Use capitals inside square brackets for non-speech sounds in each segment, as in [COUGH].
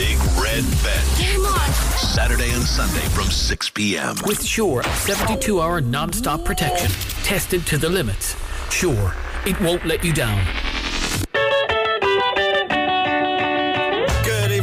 Big Red Bench. Come on. Saturday and Sunday from 6 p.m. With Sure 72 hour non stop protection. Tested to the limits. Sure, it won't let you down.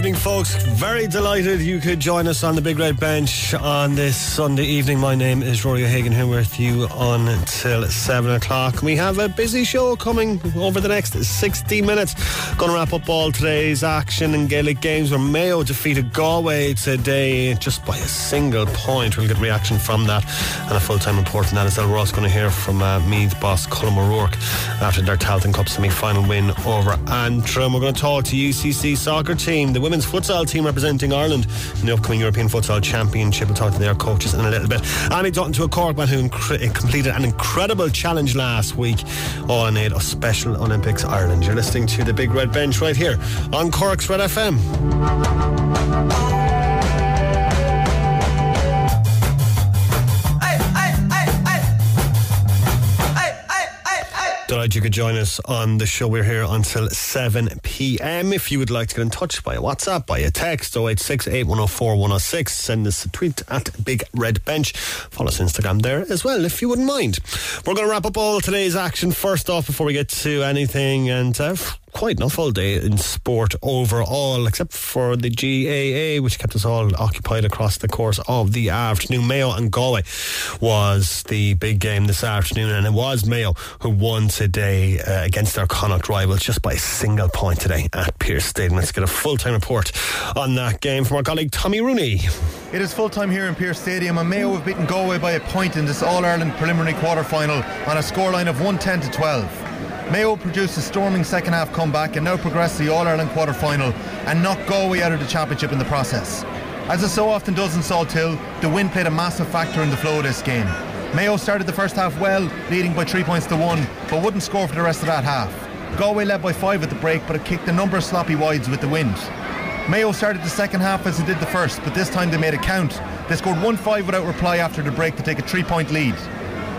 Evening, folks. Very delighted you could join us on the Big Red Bench on this Sunday evening. My name is Ruairi O'Hagan, here with you until 7 o'clock. We have a busy show coming over the next 60 minutes. Going to wrap up all today's action in Gaelic games where Mayo defeated Galway today just by a single point. We'll get reaction from that and a full time report on that as well. We're also going to hear from uh, Meath boss Colm O'Rourke after their Tailteann Cup semi final win over Antrim. We're going to talk to UCC soccer team, the women's futsal team representing Ireland in the upcoming European Futsal Championship. We'll talk to their coaches in a little bit. Annie Dutton to a Corkman who incre- eh, completed an incredible challenge last week on aid of Special Olympics Ireland. You're listening to the Big Red Bench right here on Cork's Red FM. You could join us on the show. We're here until 7 p.m. If you would like to get in touch by WhatsApp, by a text, 086 8104 106, send us a tweet at Big Red Bench. Follow us Instagram there as well, if you wouldn't mind. We're going to wrap up all today's action first off before we get to anything. And uh, quite enough all day in sport overall, except for the GAA, which kept us all occupied across the course of the afternoon. Mayo and Galway was the big game this afternoon, and it was Mayo who won today uh, against their Connacht rivals just by a single point today at Pearse Stadium. Let's get a full time report on that game from our colleague Tommy Rooney. It is full time here in Pearse Stadium, and Mayo have beaten Galway by a point in this All Ireland preliminary quarter final on a scoreline of 110 to 12. Mayo produced a storming second half comeback and now progress to the All Ireland quarter final and knock Galway out of the championship in the process. As it so often does in Salthill, the wind played a massive factor in the flow of this game. Mayo started the first half well, leading by three points to one, but wouldn't score for the rest of that half. Galway led by five at the break, but it kicked a number of sloppy wides with the wind. Mayo started the second half as it did the first, but this time they made it count. They scored 1 5 without reply after the break to take a three point lead.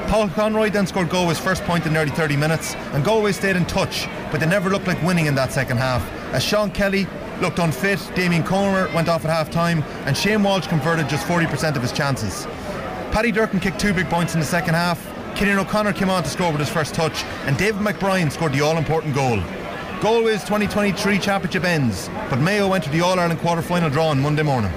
Paul Conroy then scored Galway's first point in nearly 30 minutes, and Galway stayed in touch, but they never looked like winning in that second half. As Sean Kelly looked unfit, Damien Comer went off at half time, and Shane Walsh converted just 40% of his chances. Paddy Durcan kicked two big points in the second half. Cillian O'Connor came on to score with his first touch, and David McBrien scored the all important goal. Galway's 2023 championship ends, but Mayo to the All Ireland quarter final draw on Monday morning.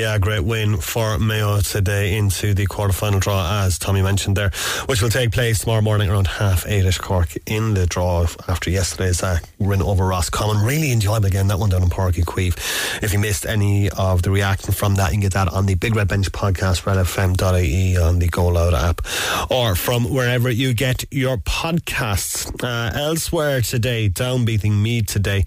Yeah, great win for Mayo today into the quarter-final draw, as Tommy mentioned there, which will take place tomorrow morning around half eight-ish Cork in the draw after yesterday's uh, win over Roscommon. Really enjoyable again, that one down in Páirc Uí Chaoimh. If you missed any of the reaction from that, you can get that on the Big Red Bench podcast, redfm.ie on the Go Loud app, or from wherever you get your podcasts. Uh, elsewhere today, down beating Meath today,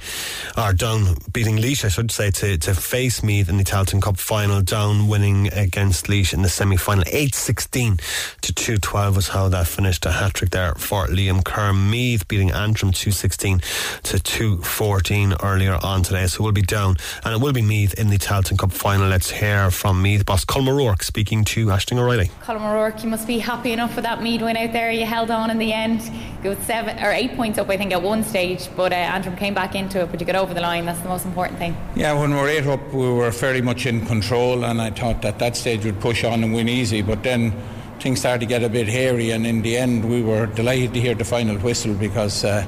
or down beating Laois, I should say, to, to face Meath in the Tailteann Cup final down winning against Laois in the semi-final 8-16 to 2-12 was how that finished. A hat-trick there for Liam Kerr Meath beating Antrim 2-16 to 2-14 earlier on today. So we'll be down and it will be Meath in the Tailteann Cup final. Let's hear from Meath boss Colm O'Rourke speaking to Ashling O'Reilly. Colm O'Rourke you must be happy enough with that Meath win out there. You held on in the end. You got seven or eight points up I think at one stage but uh, Antrim came back into it but you got over the line. That's the most important thing. Yeah, when we were eight up, we were very much in control, and I thought at that stage we'd push on and win easy. But then things started to get a bit hairy, and in the end, we were delighted to hear the final whistle because uh,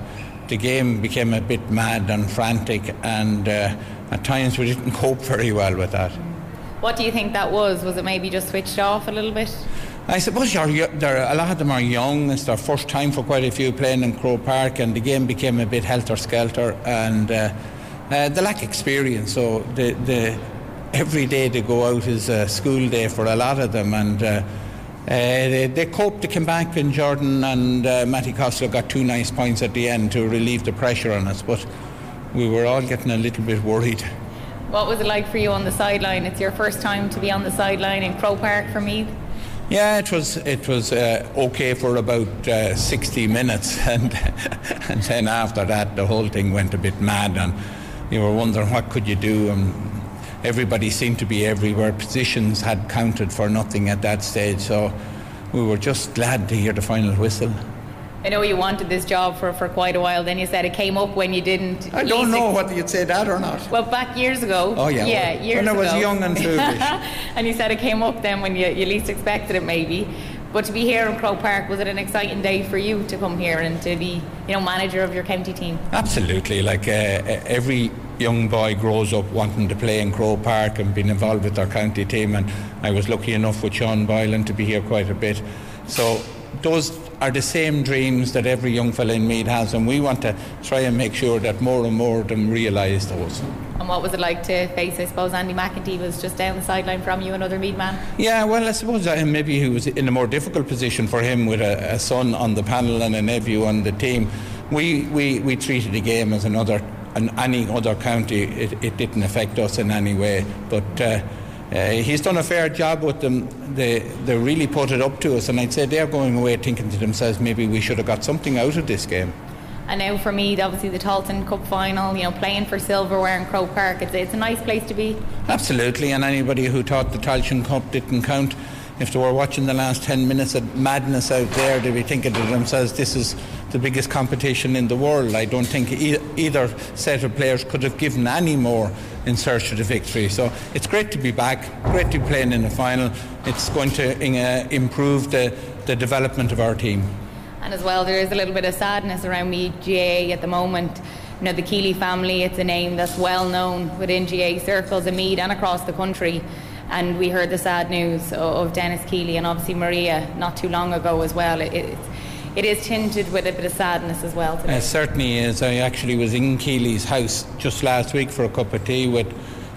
the game became a bit mad and frantic, and uh, at times we didn't [LAUGHS] cope very well with that. what do you think that was was it maybe just switched off a little bit I suppose you're, yo- they're, a lot of them are young. It's their first time for quite a few playing in Croke Park, and the game became a bit helter skelter, and uh, uh, they lack experience. So the, the [LAUGHS] every day to go out is a school day for a lot of them, and uh, uh, they, they coped. They came back, and Jordan and uh, Matty Costello got two nice points at the end to relieve the pressure on us. But we were all getting a little bit worried. what was it like for you on the sideline it's your first time to be on the sideline in Croke Park for me. Yeah, it was it was uh, okay for about uh, 60 minutes, [LAUGHS] and and then after that the whole thing went a bit mad, and you were wondering what could you do, and everybody seemed to be everywhere. Positions had counted for nothing at that stage, so we were just glad to hear the final whistle. I know you wanted this job for, for quite a while. Then you said it came up when you didn't. I don't know whether you'd say that or not. Well, back years ago. Oh, yeah, Yeah, well, years when I was ago. young and foolish. [LAUGHS] and you said it came up then when you, you least expected it, maybe. But to be here in Croke Park, was it an exciting day for you to come here and to be, you know, manager of your county team? Absolutely. Like uh, every young boy grows up wanting to play in Croke Park and being involved with our county team. And I was lucky enough with Sean Boylan to be here quite a bit. So those are the same dreams that every young fella in Meath has, and we want to try and make sure that more and more of them realise those. And what was it like to face, I suppose, Andy McEntee was just down the sideline from you, another Meath man? Yeah, well, I suppose uh, maybe he was in a more difficult position for him with a, a son on the panel and a nephew on the team. We, we, we treated the game as another, an, any other county. It, it didn't affect us in any way. But uh, uh, he's done a fair job with them. They, they really put it up to us, and I'd say they're going away thinking to themselves, maybe we should have got something out of this game. And now for me, obviously the Tailteann Cup final, you know, playing for silverware in Croke Park, it's, it's a nice place to be. Absolutely, and anybody who thought the Tailteann Cup didn't count, if they were watching the last 10 minutes of madness out there, they'd be thinking to themselves, this is the biggest competition in the world. I don't think e- either set of players could have given any more in search of the victory. So it's great to be back, great to be playing in the final. It's going to uh, improve the, the development of our team. And as well, there is a little bit of sadness around Meath GA at the moment. You know, the Keeley family, it's a name that's well known within GA circles in Meath and across the country. And we heard the sad news of, Dennis Keeley and obviously Maria not too long ago as well. It, it, it is tinted with a bit of sadness as well today. It certainly is. I actually was in Keeley's house just last week for a cup of tea with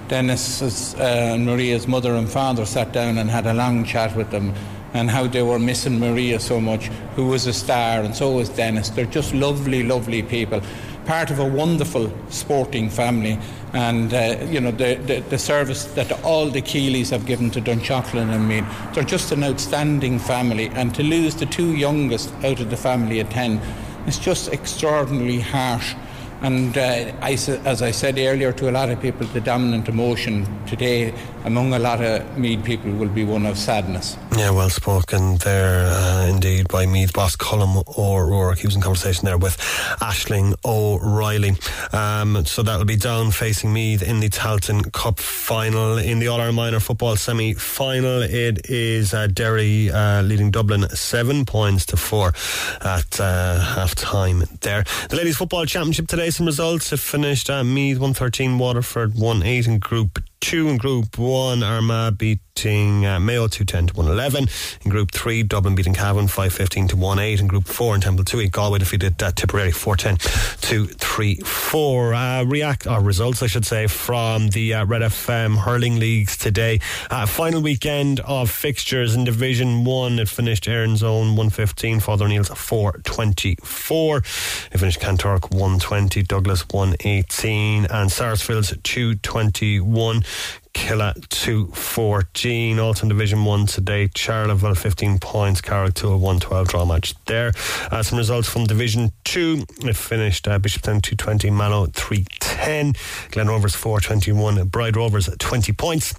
Dennis's uh, and Maria's mother and father. Sat down and had a long chat with them, and how they were missing Maria so much, who was a star, and so was Dennis. They're just lovely, lovely people. Part of a wonderful sporting family, and uh, you know the, the, the service that all the Keeleys have given to Dunshaughlin and Meath. They're just an outstanding family, and to lose the two youngest out of the family at ten, it's just extraordinarily harsh. And uh, I, as I said earlier to a lot of people, the dominant emotion today among a lot of Meath people will be one of sadness. Yeah, well spoken there uh, indeed by Meath boss Colm O'Rourke. He was in conversation there with Ashling O'Reilly. Um, so that'll be down facing Meath in the Tailteann Cup final. In the All Ireland Minor Football semi final, it is uh, Derry uh, leading Dublin seven points to four at uh, half time there. The Ladies Football Championship today, some results. have finished at Meath 113, Waterford 1 8 in Group 2 in Group 1. Armagh beating uh, Mayo 210 to 111. In Group 3, Dublin beating Cavan 515 to 1 8. In Group 4, in Temple 2 Galway defeated uh, Tipperary 410 to 3 4. Uh, react, or results, I should say, from the uh, Red FM hurling leagues today. Uh, final weekend of fixtures in Division 1. It finished Erin's Own 115, Father O'Neill's 424. It finished Kanturk 120, Douglas 118, and Sarsfield's 221. Killeagh 214. Also in Division 1 today, Charleville 15 points, Carrick 2 112 draw match there. Uh, some results from Division 2. It finished uh, Bishopstown 220, Mallow 310, Glen Rovers 421, Bride Rovers 20 points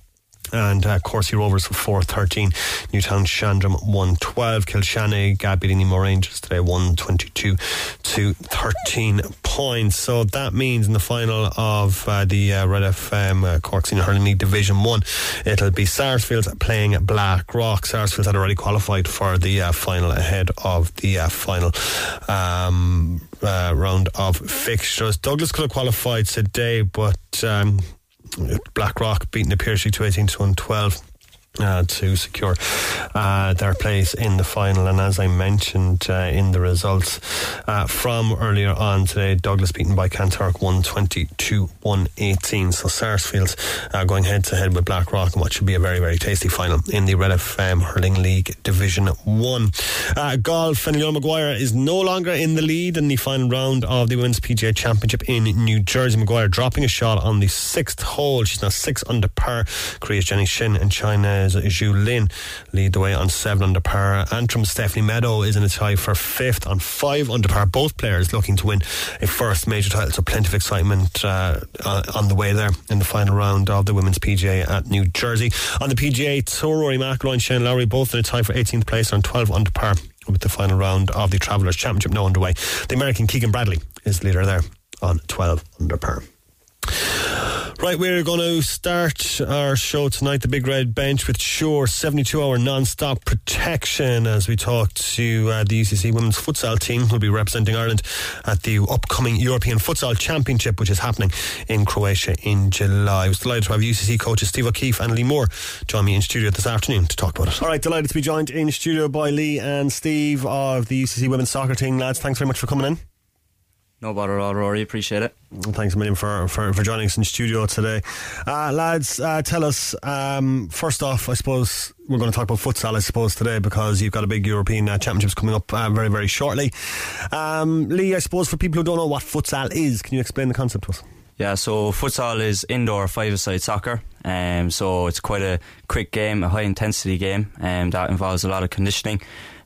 and uh, Courcey Rovers 413, Newtown Shandrum 112, Kilshannig uh, beating Nemo Rangers today 122 to 13 points. So that means in the final of uh, the uh, Red FM uh, Cork Senior Hurling League Division 1, it'll be Sarsfields playing Black Rock. Sarsfields had already qualified for the uh, final ahead of the uh, final um, uh, round of fixtures. Douglas could have qualified today, but. Um, Blackrock beating the Piercy to 18 to 112. Uh, to secure uh, their place in the final. And as I mentioned uh, in the results uh, from earlier on today, Douglas beaten by Kanturk 120 to 118. So Sarsfield uh, going head to head with Blackrock in what should be a very, very tasty final in the Red FM Hurling League Division 1. Uh, golf, Fenelon Maguire is no longer in the lead in the final round of the Women's PGA Championship in New Jersey. Maguire dropping a shot on the sixth hole. She's now six under par. Korea's Jenny Shin and China's Zhu Lin lead the way on seven under par. Antrim Stephanie Meadow is in a tie for fifth on five under par. Both players looking to win a first major title, so plenty of excitement uh, on the way there in the final round of the Women's PGA at New Jersey. On the PGA Tour, Rory McIlroy and Shane Lowry both in a tie for 18th place on 12 under par with the final round of the Travellers Championship now underway. The American Keegan Bradley is leader there on 12 under par. Right, we're going to start our show tonight, the Big Red Bench, with Sure 72 hour non stop protection as we talk to uh, the UCC women's futsal team who'll be representing Ireland at the upcoming European Futsal Championship, which is happening in Croatia in July. I was delighted to have UCC coaches Steve O'Keeffe and Lee Moore join me in studio this afternoon to talk about it. All right, delighted to be joined in studio by Lee and Steve of the UCC women's soccer team. Lads, thanks very much for coming in. No bother at all, Ruairi. Appreciate it. Thanks a million for, for, for joining us in studio today. Uh, lads, uh, tell us, um, first off, I suppose we're going to talk about futsal, I suppose, today because you've got a big European uh, Championships coming up uh, very, very shortly. Um, Lee, I suppose for people who don't know what futsal is, can you explain the concept to us? Yeah, so futsal is indoor five-a-side soccer. Um, so it's quite a quick game, a high intensity game, and um, that involves a lot of conditioning.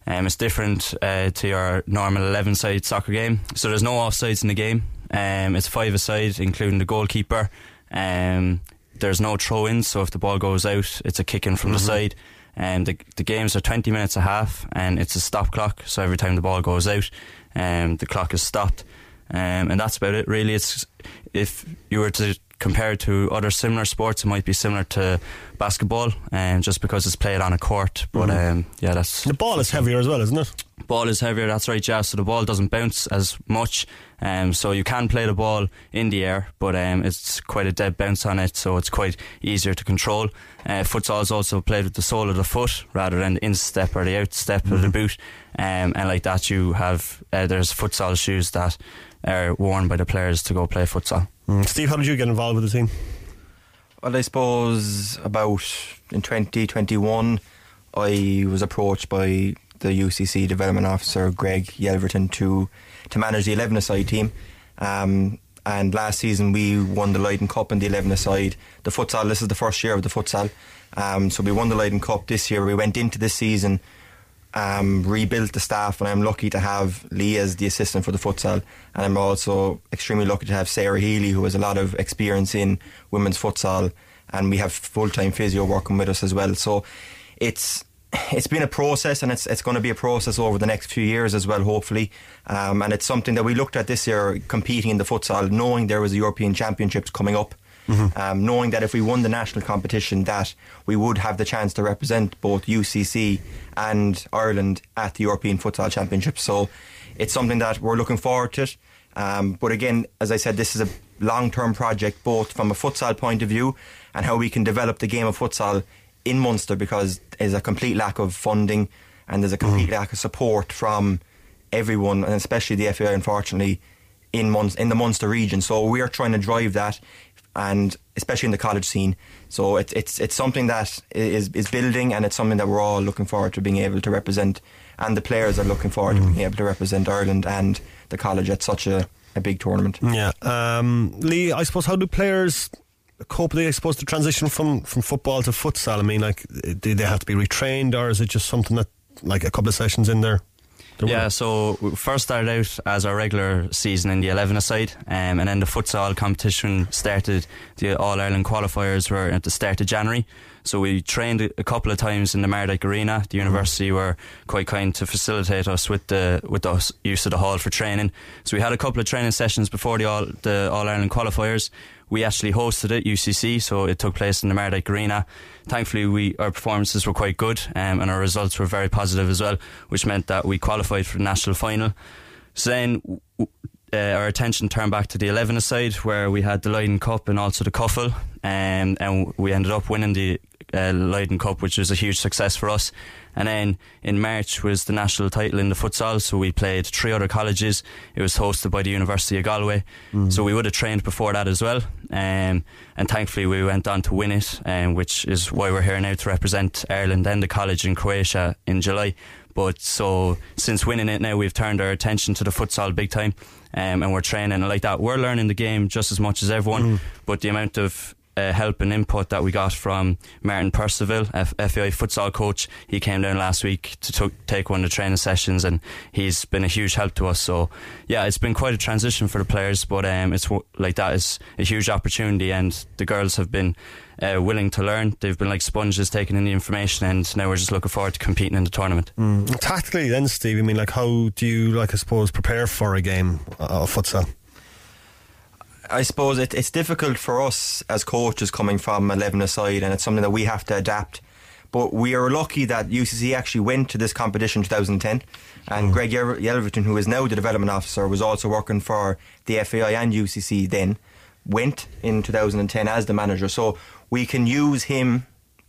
Um, it's different uh, to your normal 11 side soccer game. So there's no offsides in the game. Um, it's five aside, including the goalkeeper. Um, there's no throw ins, so if the ball goes out, it's a kick in from mm-hmm. the side. And um, the, the games are 20 minutes a half, and it's a stop clock. So every time the ball goes out, um, the clock is stopped. Um, and that's about it, really. It's if you were to compared to other similar sports, it might be similar to basketball, um, just because it's played on a court. But mm. um, yeah, that's the ball is heavier as well, isn't it? Ball is heavier. That's right, yeah. So the ball doesn't bounce as much. Um, so you can play the ball in the air, but um, it's quite a dead bounce on it, so it's quite easier to control. Uh, futsal is also played with the sole of the foot rather than the instep or the outstep mm-hmm. of the mm-hmm. boot, um, and like that you have uh, there's futsal shoes that are worn by the players to go play futsal. Mm. Steve, how did you get involved with the team? Well, I suppose about in 2021, I was approached by the UCC development officer Greg Yelverton to to manage the 11 side team. Um, and last season we won the Leyden Cup in the 11 side. The futsal, this is the first year of the futsal. Um, so we won the Leyden Cup this year. We went into this season um, rebuilt the staff, and I'm lucky to have Lee as the assistant for the futsal. And I'm also extremely lucky to have Sarah Healy, who has a lot of experience in women's futsal, and we have full time physio working with us as well. So it's it's been a process, and it's it's going to be a process over the next few years as well, hopefully. Um, and it's something that we looked at this year, competing in the futsal, knowing there was a European Championships coming up. Mm-hmm. Um, knowing that if we won the national competition, that we would have the chance to represent both UCC and Ireland at the European Futsal Championship. So it's something that we're looking forward to. Um, but again, as I said, this is a long-term project, both from a futsal point of view and how we can develop the game of futsal in Munster, because there's a complete lack of funding and there's a complete mm. lack of support from everyone, and especially the FA, unfortunately, in Mun- in the Munster region. So we are trying to drive that and especially in the college scene. So it's it's it's something that is is building, and it's something that we're all looking forward to being able to represent, and the players are looking forward mm. to being able to represent Ireland and the college at such a, a big tournament. Yeah, um, Lee, I suppose how do players cope? They I suppose the transition from from football to futsal. I mean, like, do they have to be retrained, or is it just something that like a couple of sessions in there? Yeah, so we first started out as our regular season in the 11 aside, um, and then the futsal competition started. The All Ireland qualifiers were at the start of January. So we trained a couple of times in the Mardyke Arena. The university mm. were quite kind to facilitate us with the with the use of the hall for training. So we had a couple of training sessions before the All the All Ireland qualifiers. We actually hosted it UCC, so it took place in the Mardyke Arena. Thankfully, we our performances were quite good, um, and our results were very positive as well, which meant that we qualified for the national final. So then. Uh, our attention turned back to the 11 side where we had the Leyden Cup and also the Cuffle um, and we ended up winning the uh, Leyden Cup, which was a huge success for us. And then in March was the national title in the futsal, so we played three other colleges. It was hosted by the University of Galway, mm. so we would have trained before that as well. Um, and thankfully, we went on to win it, um, which is why we're here now to represent Ireland and the college in Croatia in July. But so since winning it now, we've turned our attention to the futsal big time, um, and we're training like that. We're learning the game just as much as everyone, mm. but the amount of uh, help and input that we got from Martin Percival, F- FAI futsal coach. He came down last week to t- take one of the training sessions, and he's been a huge help to us. So, yeah, it's been quite a transition for the players, but um, it's w- like that is a huge opportunity, and the girls have been uh, willing to learn. They've been like sponges taking in the information, and now we're just looking forward to competing in the tournament. Mm. Tactically, then, Steve, I mean, like, how do you, like, I suppose, prepare for a game of futsal? I suppose it, it's difficult for us as coaches coming from 11 aside, and it's something that we have to adapt. But we are lucky that UCC actually went to this competition in 2010, and mm. Greg Yelverton, who is now the development officer, was also working for the FAI and UCC then, went in 2010 as the manager. So we can use him,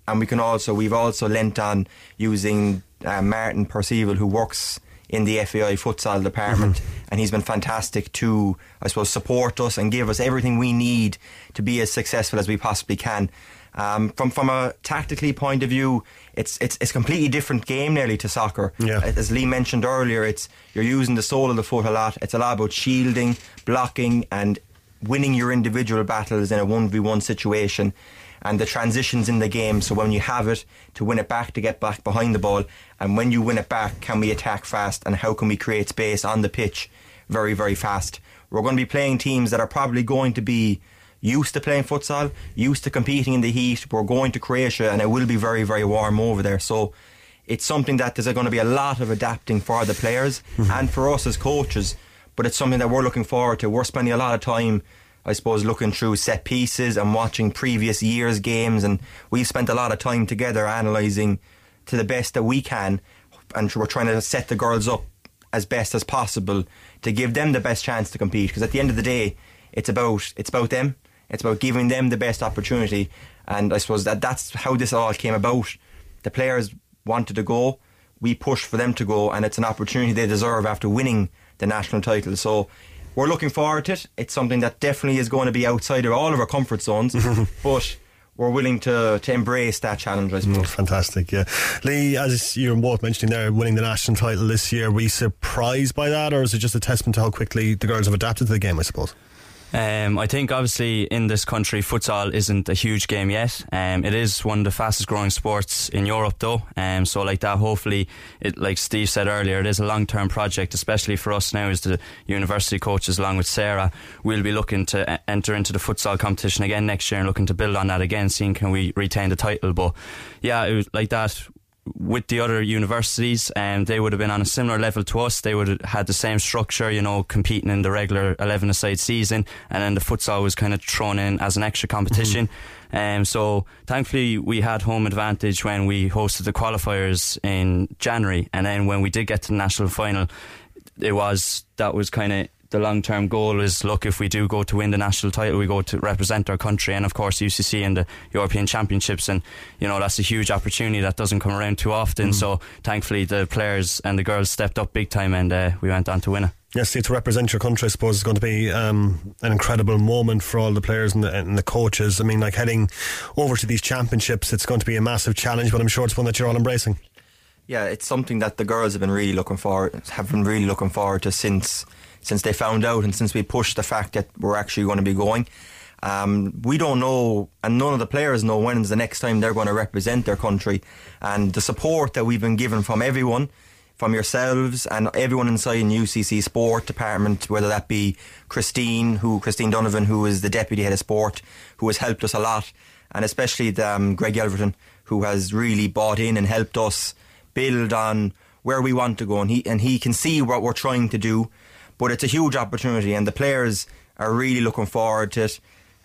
and we can also we've also lent on using uh, Martin Percival, who works in the FAI futsal department, mm-hmm. and he's been fantastic to, I suppose, support us and give us everything we need to be as successful as we possibly can. Um, from from a tactically point of view, it's it's it's a completely different game nearly to soccer. Yeah. As Lee mentioned earlier, it's you're using the sole of the foot a lot. It's a lot about shielding, blocking, and winning your individual battles in a one v one situation and the transitions in the game. So when you have it, to win it back, to get back behind the ball, and when you win it back, can we attack fast and how can we create space on the pitch very, very fast? We're going to be playing teams that are probably going to be used to playing futsal, used to competing in the heat. We're going to Croatia and it will be very, very warm over there. So it's something that there's going to be a lot of adapting for the players mm-hmm. and for us as coaches. But it's something that we're looking forward to. We're spending a lot of time I suppose, looking through set pieces and watching previous years' games. And we've spent a lot of time together analysing to the best that we can. And we're trying to set the girls up as best as possible to give them the best chance to compete. Because at the end of the day, it's about it's about them. It's about giving them the best opportunity. And I suppose that that's how this all came about. The players wanted to go. We pushed for them to go, and it's an opportunity they deserve after winning the national title. So we're looking forward to it. It's something that definitely is going to be outside of all of our comfort zones, [LAUGHS] but we're willing to, to embrace that challenge, I suppose. Mm, fantastic, yeah. Lee, as you're both mentioning there, winning the national title this year, were you surprised by that, or is it just a testament to how quickly the girls have adapted to the game, I suppose? Um, I think obviously in this country, futsal isn't a huge game yet. Um, it is one of the fastest growing sports in Europe, though. Um, so like that, hopefully, it like Steve said earlier, it is a long term project, especially for us now as the university coaches, along with Sarah. We'll be looking to enter into the futsal competition again next year and looking to build on that again, seeing can we retain the title. But yeah, it was like that with the other universities, um, they would have been on a similar level to us. They would have had the same structure, you know, competing in the regular 11 aside season, and then the futsal was kind of thrown in as an extra competition. Mm-hmm. Um, so thankfully, we had home advantage when we hosted the qualifiers in January, and then when we did get to the national final, it was that was kind of the long term goal is look if we do go to win the national title we go to represent our country and of course UCC in the European Championships and you know that's a huge opportunity that doesn't come around too often mm. so thankfully the players and the girls stepped up big time and uh, we went on to win it Yes, see, to represent your country, I suppose, is going to be um, an incredible moment for all the players and the, and the, coaches. I mean, like heading over to these championships, it's going to be a massive challenge, but I'm sure it's one that you're all embracing. Yeah, it's something that the girls have been really looking forward, have been really looking forward to since since they found out and since we pushed the fact that we're actually going to be going. Um, we don't know, and none of the players know when's the next time they're going to represent their country. And the support that we've been given from everyone, from yourselves and everyone inside in UCC Sport Department, whether that be Christine, who Christine Donovan, who is the deputy head of sport, who has helped us a lot, and especially the, um, Greg Yelverton, who has really bought in and helped us build on where we want to go, and he and he can see what we're trying to do but it's a huge opportunity, and the players are really looking forward to it.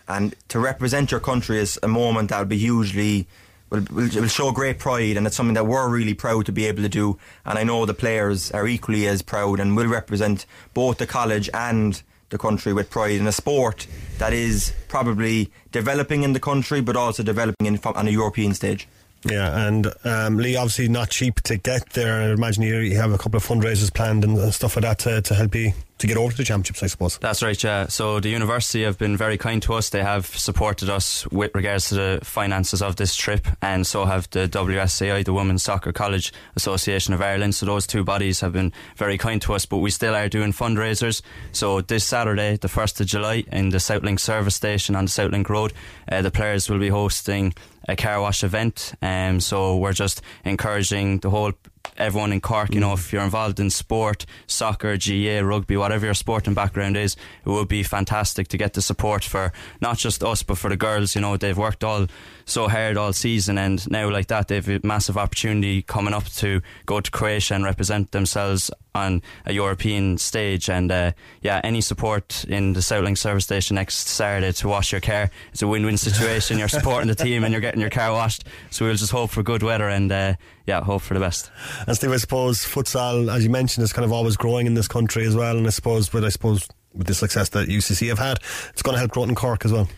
And to represent your country is a moment that will be hugely will, will, will show great pride, and it's something that we're really proud to be able to do. And I know the players are equally as proud and will represent both the college and the country with pride in a sport that is probably developing in the country, but also developing in, on a European stage. Yeah, and um, Lee, obviously not cheap to get there. I imagine you, have a couple of fundraisers planned and, and stuff like that to, to help you to get over to the championships, I suppose. That's right, yeah. So the university have been very kind to us. They have supported us with regards to the finances of this trip, and so have the WSAI, the Women's Soccer College Association of Ireland. So those two bodies have been very kind to us, but we still are doing fundraisers. So this Saturday, the 1st of July, in the Southlink service station on the Southlink Road, uh, the players will be hosting a car wash event. Um, so we're just encouraging the whole everyone in Cork, you know, if you're involved in sport, soccer, GA, rugby, whatever your sporting background is, it would be fantastic to get the support for not just us, but for the girls. You know, they've worked all so hard all season, and now like that, they've a massive opportunity coming up to go to Croatia and represent themselves on a European stage. And uh, yeah, any support in the Southlink service station next Saturday to wash your car, it's a win-win situation. you're supporting the team and you're getting your car washed. So we'll just hope for good weather and uh, yeah, hope for the best. And Steve, I suppose futsal, as you mentioned, is kind of always growing in this country as well. And I suppose, but I suppose with the success that UCC have had, it's going to help grow in Cork as well.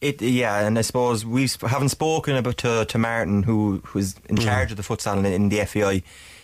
It yeah, and I suppose we haven't spoken about to, to Martin, who who's in mm. charge of the futsal in, in the FAI.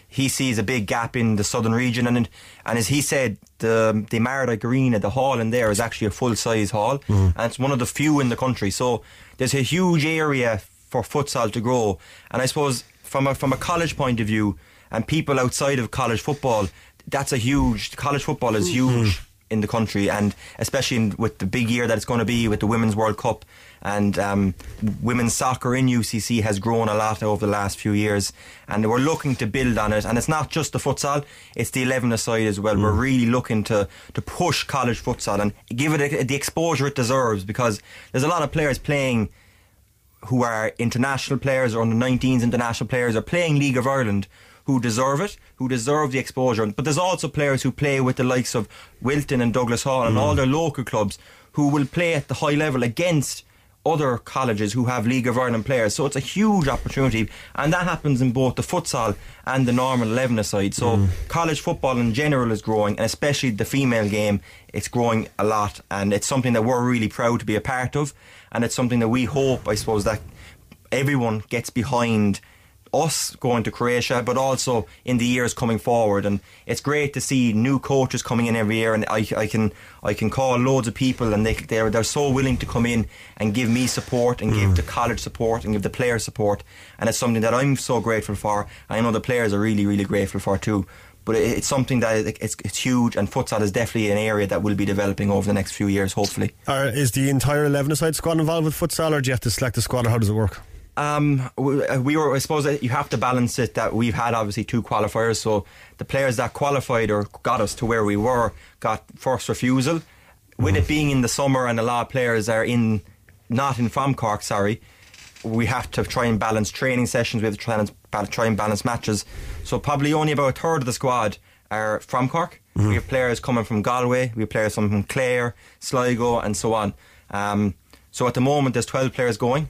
He sees a big gap in the southern region, and and as he said, the um, the Mardyke Arena, the hall in there is actually a full size hall, mm. and it's one of the few in the country. So there's a huge area for futsal to grow, and I suppose from a from a college point of view, and people outside of college football, that's a huge college football is huge in the country, and especially in, with the big year that it's going to be with the Women's World Cup and um, women's soccer in UCC has grown a lot over the last few years, and we're looking to build on it. And it's not just the futsal; it's the 11 aside as well. We're really looking to to push college futsal and give it a, the exposure it deserves because there's a lot of players playing who are international players or under 19s international players or playing League of Ireland who deserve it, who deserve the exposure. But there's also players who play with the likes of Wilton and Douglas Hall and all mm. their local clubs who will play at the high level against other colleges who have League of Ireland players. So it's a huge opportunity, and that happens in both the futsal and the normal 11 side. So mm. college football in general is growing, and especially the female game, it's growing a lot, and it's something that we're really proud to be a part of, and it's something that we hope, I suppose, that everyone gets behind us going to Croatia, but also in the years coming forward. And it's great to see new coaches coming in every year. And I, I can I can call loads of people, and they they're they're so willing to come in and give me support and give mm. the college support and give the players support. And it's something that I'm so grateful for. I know the players are really really grateful for too. But it- it's something that it- it's, it's huge, and futsal is definitely an area that will be developing over the next few years, hopefully. Or is the entire 11 side squad involved with futsal, or do you have to select a squad, or how does it work? Um, we, uh, were. I suppose you have to balance it. That we've had obviously two qualifiers, so the players that qualified or got us to where we were got first refusal. With it being in the summer and a lot of players are in, not in from Cork. Sorry, we have to try and balance training sessions. We have to try and try and balance matches. So probably only about a third of the squad are from Cork. Mm-hmm. We have players coming from Galway. We have players from Clare, Sligo, and so on. Um, so at the moment, there's 12 players going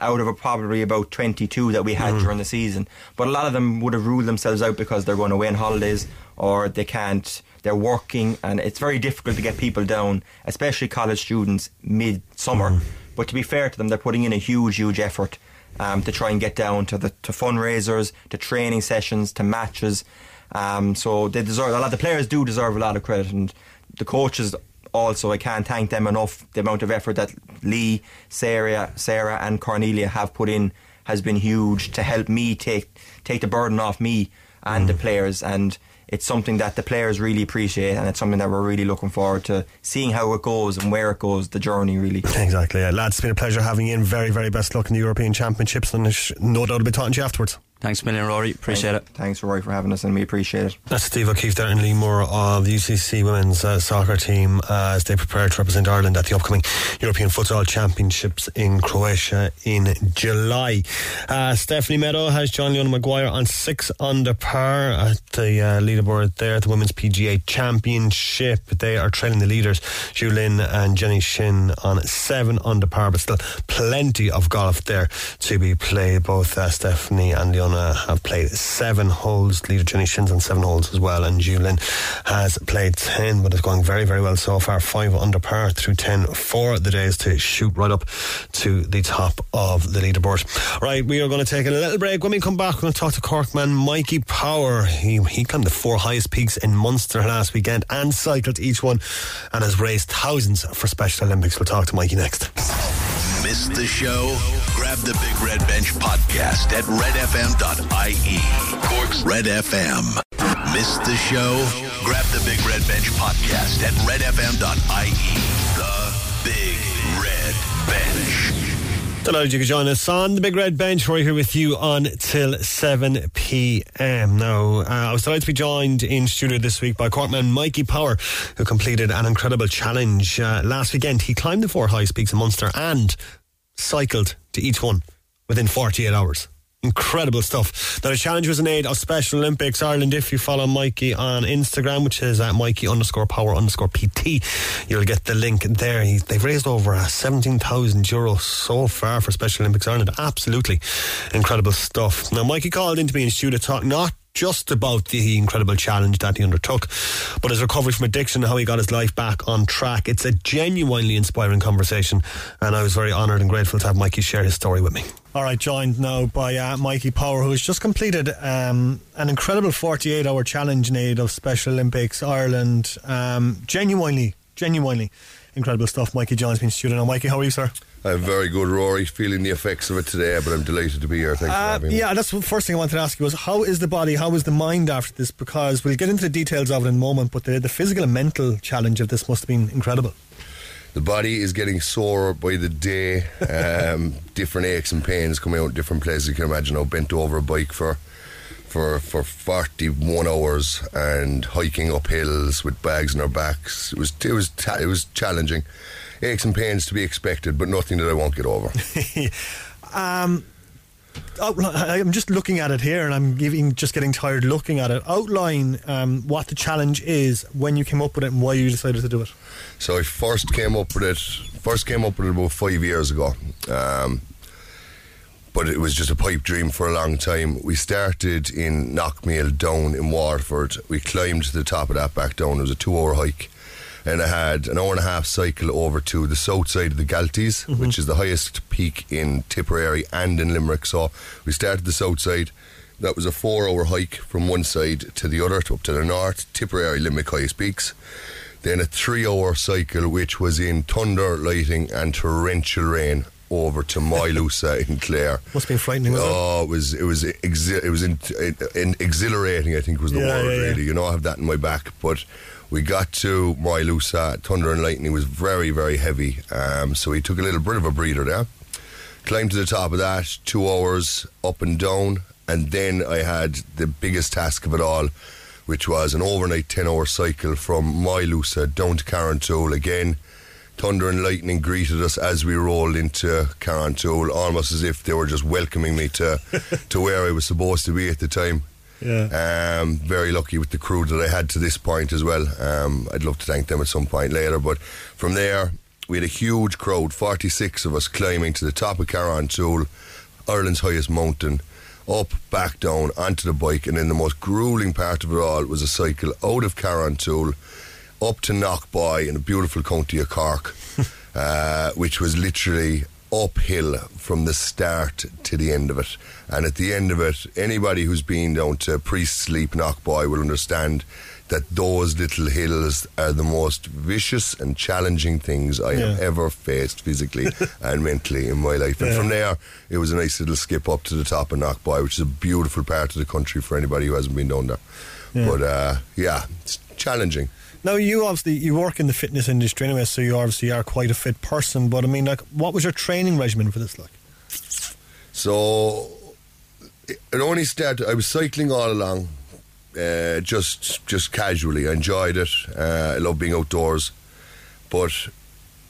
out of a probably about 22 that we had mm-hmm. during the season. But a lot of them would have ruled themselves out because they're going away on holidays or they can't, they're working, and it's very difficult to get people down, especially college students mid summer. Mm-hmm. But to be fair to them, they're putting in a huge, huge effort. Um, to try and get down to the to fundraisers, to training sessions, to matches, um, so they deserve a lot. The players do deserve a lot of credit, and the coaches also. I can't thank them enough. The amount of effort that Lee, Sarah, Sarah, and Cornelia have put in has been huge to help me take take the burden off me and the players. And it's something that the players really appreciate, and it's something that we're really looking forward to seeing how it goes and where it goes. The journey, really. Exactly. Yeah. Lads, it's been a pleasure having you in. Very, very best luck in the European Championships, and no doubt I'll be talking to you afterwards. Thanks a million, Ruairi. Appreciate it. Thanks, Ruairi, for having us, and we appreciate it. That's Steve O'Keeffe there and Lee Moore of the UCC women's uh, soccer team uh, as they prepare to represent Ireland at the upcoming European Futsal Championships in Croatia in July. Uh, Stephanie Meadow has John Leon Maguire on six under par at the uh, leaderboard there at the Women's PGA Championship. They are trailing the leaders, Zhu Lin and Jenny Shin, on seven under par, but still plenty of golf there to be played. Both uh, Stephanie and Leon uh, have played seven holes. Leader Jenny Shins on seven holes as well. And Zhu Lin has played 10, but it's going very, very well so far. Five under par through 10 for the days to shoot right up to the top of the leaderboard. Right, we are going to take a little break. When we come back, we're going to talk to Corkman Mikey Power. He, he climbed the four highest peaks in Munster last weekend and cycled each one and has raised thousands for Special Olympics. We'll talk to Mikey next. Missed the show? Grab the Big Red Bench podcast at redfm.ie. Cork's Red FM. Missed the show? Grab the Big Red Bench podcast at redfm.ie. The Big Red Bench. Delighted you could join us on the Big Red Bench. We're here with you until 7 p.m. Now, uh, I was delighted to be joined in studio this week by Corkman Mikey Power, who completed an incredible challenge uh, last weekend. He climbed the four highest peaks in Munster and cycled to each one within 48 hours. Incredible stuff. Now, the challenge was made of Special Olympics Ireland. If you follow Mikey on Instagram, which is at Mikey underscore power underscore PT, you'll get the link there. He, they've raised over uh, 17,000 euros so far for Special Olympics Ireland. Absolutely incredible stuff. Now, Mikey called into me in studio to talk not just about the incredible challenge that he undertook, but his recovery from addiction how he got his life back on track. It's a genuinely inspiring conversation, and I was very honoured and grateful to have Mikey share his story with me. All right, joined now by uh, Mikey Power, who has just completed um, an incredible 48 hour challenge, Nate, of Special Olympics Ireland. Um, genuinely, genuinely incredible stuff. Mikey joins me in studio now. Mikey, how are you, sir? I'm very good, Ruairi. Feeling the effects of it today, but I'm delighted to be here. Thanks for Uh, having me. yeah, that's the first thing I wanted to ask you was how is the body, how is the mind after this? Because we'll get into the details of it in a moment, but the, the physical and mental challenge of this must have been incredible. The body is getting sore by the day. [LAUGHS] Um, different aches and pains coming out in different places. You can imagine. I bent over a bike for for for 41 hours and hiking up hills with bags on our backs. It was it was ta- it was challenging. Aches and pains to be expected, but nothing that I won't get over. [LAUGHS] um, I'm just looking at it here, and I'm giving, just getting tired looking at it. Outline um, what the challenge is, when you came up with it, and why you decided to do it. So I first came up with it. First came up with it about five years ago. Um, but it was just a pipe dream for a long time. We started in Knockmealdown in Waterford. We climbed to the top of that back down. It was a two-hour hike, and I had an hour and a half cycle over to the south side of the Galtees, Mhm. which is the highest peak in Tipperary and in Limerick. So we started the south side. That was a four-hour hike from one side to the other, up to the north. Tipperary, Limerick highest peaks. Then a three-hour cycle, which was in thunder, lightning, and torrential rain over to Moylussa [LAUGHS] in Clare. Must have been frightening, wasn't? Oh, it was it was it was in, in, exhilarating. I think was the Yeah, word yeah, yeah. really. You know, I have that in my back. But we got to Moylussa. Thunder and lightning was very very heavy. Um, so we took a little bit of a breather there. Climbed to the top of that, two hours up and down, and then I had the biggest task of it all, which was an overnight ten-hour cycle from Moylussa down to Carrauntoohil again. Thunder and lightning greeted us as we rolled into Carrauntoohil, almost as if they were just welcoming me to [LAUGHS] to where I was supposed to be at the time. Yeah. Um, very lucky with the crew that I had to this point as well. Um, I'd love to thank them at some point later. But from there, we had a huge crowd, 46 of us climbing to the top of Carrauntoohil, Ireland's highest mountain, up, back down, onto the bike. And then the most grueling part of it all was a cycle out of Carrauntoohil up to Knockboy in a beautiful county of Cork, [LAUGHS] uh, which was literally uphill from the start to the end of it. And at the end of it, anybody who's been down to Priest's Leap Knockboy will understand that those little hills are the most vicious and challenging things I have ever faced physically [LAUGHS] and mentally in my life. And Yeah. from there, it was a nice little skip up to the top of Knockboy, which is a beautiful part of the country for anybody who hasn't been down there. Yeah. But uh, yeah, it's challenging. Now you obviously you work in the fitness industry anyway, so you obviously are quite a fit person. But I mean, like, what was your training regimen for this? Like, So it only started. I was cycling all along, uh, just just casually. I enjoyed it. Uh, I love being outdoors, but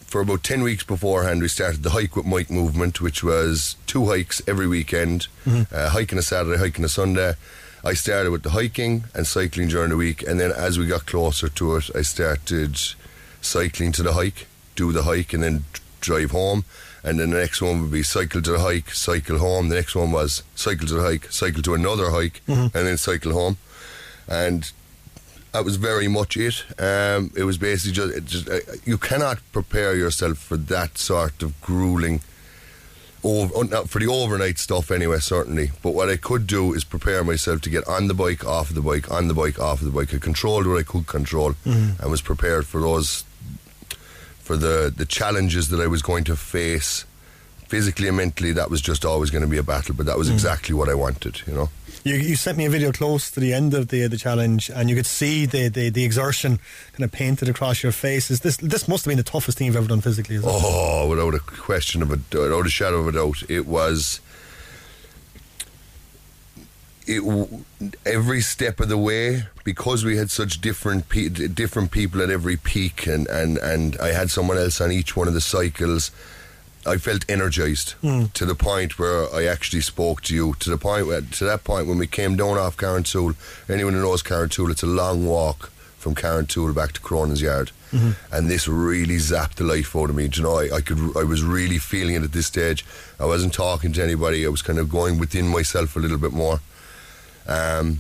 for about ten weeks beforehand, we started the hike with Mike movement, which was two hikes every weekend, Mhm. uh, hiking a Saturday, hiking a Sunday. I started with the hiking and cycling during the week, and then as we got closer to it, I started cycling to the hike, do the hike, and then drive home. and then the next one would be cycle to the hike, cycle home. The next one was cycle to the hike, cycle to another hike, Mhm. and then cycle home. And that was very much it. Um, it was basically just, it just uh, you cannot prepare yourself for that sort of grueling. Over, oh, not for the overnight stuff anyway, certainly. But what I could do is prepare myself to get on the bike, off the bike, on the bike, off the bike. I controlled what I could control, Mhm. and was prepared for those, for the the challenges that I was going to face, physically and mentally. That was just always going to be a battle, but that was Mm. exactly what I wanted. You know. You, you sent me a video close to the end of the the challenge, and you could see the, the, the exertion kind of painted across your face. Is this this must have been the toughest thing you've ever done physically? Oh, without a question of a without a shadow of a doubt, it was. It every step of the way because we had such different pe- different people at every peak, and, and, and I had someone else on each one of the cycles. I felt energized Mm. to the point where I actually spoke to you. To the point where, to that point when we came down off Carrauntoohil. Anyone who knows Carrauntoohil, it's a long walk from Carrauntoohil back to Cronin's Yard Mhm. and this really zapped the life out of me. Do you know, I, I could, I was really feeling it at this stage. I wasn't talking to anybody. I was kind of going within myself a little bit more. Um,